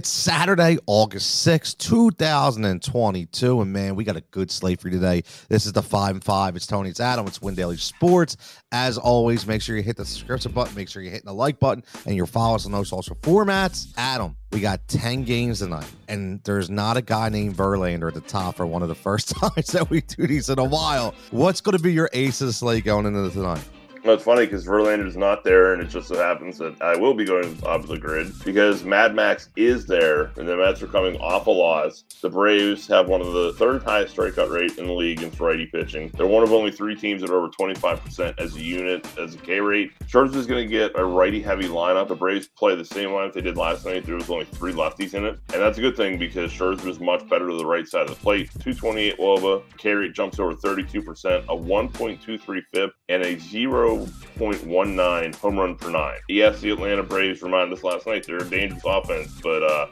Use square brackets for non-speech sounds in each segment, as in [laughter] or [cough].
It's Saturday, August 6th, 2022. And man, we got a good slate for you today. This is the 5 and 5. It's Tony, it's Adam, it's Win Daily Sports. As always, make sure you hit the subscription button, make sure you're hitting the like button, and you're following us on those social formats. Adam, we got 10 games tonight, and there's not a guy named Verlander at the top for one of the first [laughs] times that we do these in a while. What's going to be your ace of the slate going into tonight? Well, it's funny because Verlander's not there, and it just so happens that I will be going off the grid because Mad Max is there, and the Mets are coming off a loss. The Braves have one of the third highest strikeout rate in the league in righty pitching. They're one of only three teams that are over 25% as a unit, as a K rate. Scherzer is going to get a righty heavy lineup. The Braves play the same lineup they did last night. There was only three lefties in it, and that's a good thing because Scherzer is much better to the right side of the plate. 228 Woba, K rate jumps over 32%, a 1.23 FIP, and a 0. 0.19 home run per nine. Yes, the Atlanta Braves reminded us last night they're a dangerous offense, but uh,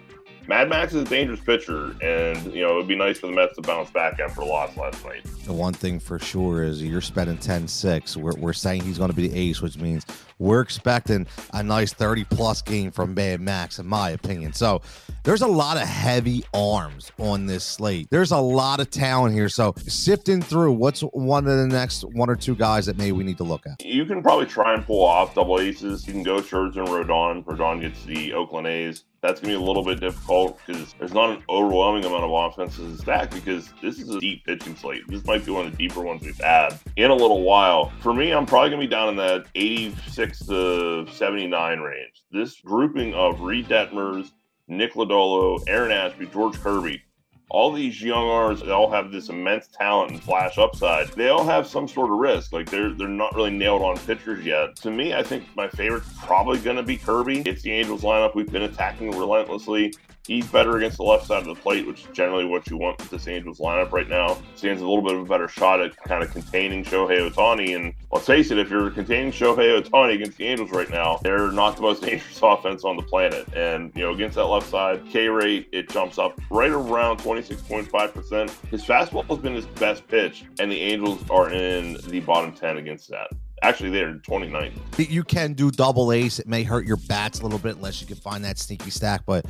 Mad Max is a dangerous pitcher, and you know it'd be nice for the Mets to bounce back after a loss last night. The one thing for sure is you're spending 10-6. We're, we're saying he's going to be the ace, which means we're expecting a nice 30 plus game from Mad Max, in my opinion. So there's a lot of heavy arms on this slate. There's a lot of talent here. So sifting through, what's one of the next one or two guys that maybe we need to look at? You can probably try and pull off double aces. You can go Scherzer and Rodon. Rodon gets the Oakland A's that's going to be a little bit difficult because there's not an overwhelming amount of offenses to stack because this is a deep pitching slate. This might be one of the deeper ones we've had in a little while. For me, I'm probably going to be down in that 86 to 79 range. This grouping of Reid Detmers, Nick Lodolo, Aaron Ashby, George Kirby, all these young arms they all have this immense talent and flash upside. They all have some sort of risk. Like they're they're not really nailed on pitchers yet. To me, I think my favorite's probably gonna be Kirby. It's the Angels lineup. We've been attacking relentlessly. He's better against the left side of the plate, which is generally what you want with this Angels lineup right now. Stands a little bit of a better shot at kind of containing Shohei Ohtani. And let's face it, if you're containing Shohei Ohtani against the Angels right now, they're not the most [laughs] dangerous offense on the planet. And, you know, against that left side, K rate, it jumps up right around 26.5%. His fastball has been his best pitch, and the Angels are in the bottom 10 against that. Actually, they're 29th. You can do double ace. It may hurt your bats a little bit unless you can find that sneaky stack, but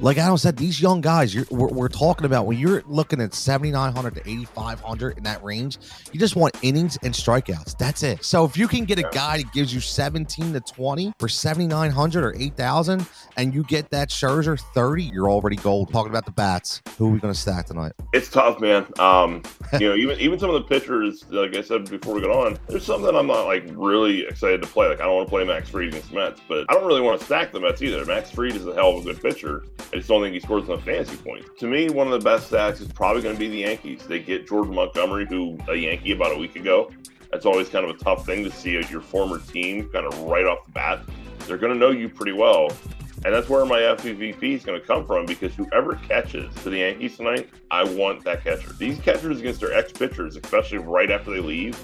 like Adam said, these young guys we're, we're, talking about when you're looking at 7,900 to 8,500 in that range, you just want innings and strikeouts. That's it. So if you can get a guy that gives you 17 to 20 for 7,900 or 8,000 and you get that Scherzer 30, you're already gold. Talking about the bats, who are we going to stack tonight? It's tough, man. Um, [laughs] you know, even even some of the pitchers, like I said before we got on, there's something I'm not like really excited to play. Like I don't want to play Max Fried against the Mets, but I don't really want to stack the Mets either. Max Fried is a hell of a good pitcher. I just don't think he scores enough fantasy points. To me, one of the best stacks is probably going to be the Yankees. They get Jordan Montgomery, who a Yankee about a week ago. That's always kind of a tough thing to see your former team kind of right off the bat. They're going to know you pretty well. And that's where my FVP is going to come from because whoever catches for the Yankees tonight, I want that catcher. These catchers against their ex pitchers, especially right after they leave,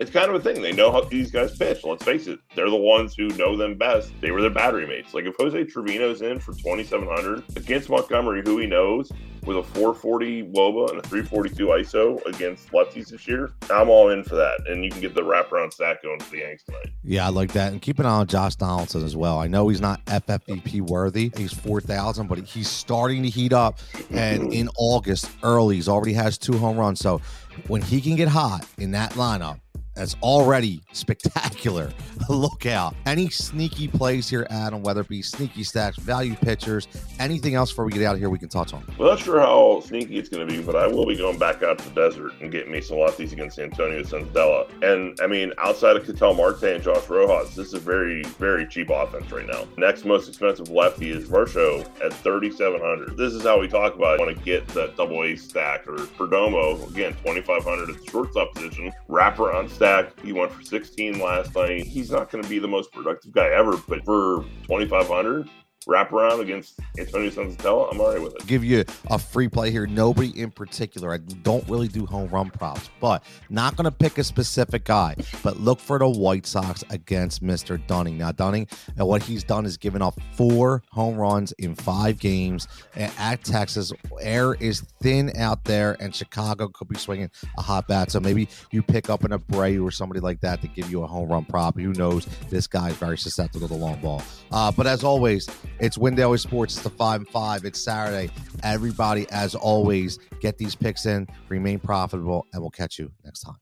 it's kind of a thing. They know how these guys pitch. Let's face it, they're the ones who know them best. They were their battery mates. Like if Jose Trevino's in for 2,700 against Montgomery, who he knows, with a 440 Woba and a 342 ISO against lefties this year, I'm all in for that. And you can get the wraparound stack going for the Yanks tonight. Yeah, I like that. And keep an eye on Josh Donaldson as well. I know he's not FFVP worthy. He's 4,000, but he's starting to heat up. And in August, early, he's already has two home runs. So when he can get hot in that lineup, that's already spectacular. Look out. Any sneaky plays here, Adam, whether it be sneaky stacks, value pitchers, anything else before we get out of here we can touch on? Well, not sure how sneaky it's going to be, but I will be going back out to the desert and getting me some lefties against Antonio Senzatela. And I mean, outside of Ketel Marte and Josh Rojas, this is a very, very cheap offense right now. Next most expensive lefty is Varsho at 3,700. This is how we talk about want to get that double A stack or Perdomo, again, 2,500 at the shortstop position, wraparound stack stack. He went for 16 last night. He's not going to be the most productive guy ever, but for 2,500, wrap around against Antonio Senzatela, I'm all right with it. Give you a free play here. Nobody in particular. I don't really do home run props, but not going to pick a specific guy. But look for the White Sox against Mr. Dunning. Now, Dunning, and what he's done is given up four home runs in five games at Texas. Air is thin out there, and Chicago could be swinging a hot bat. So maybe you pick up an Abreu or somebody like that to give you a home run prop. Who knows? This guy is very susceptible to the long ball. Uh, but as always, It's Win Daily Sports. It's the five and five. It's Saturday. Everybody, as always, get these picks in, remain profitable, and we'll catch you next time.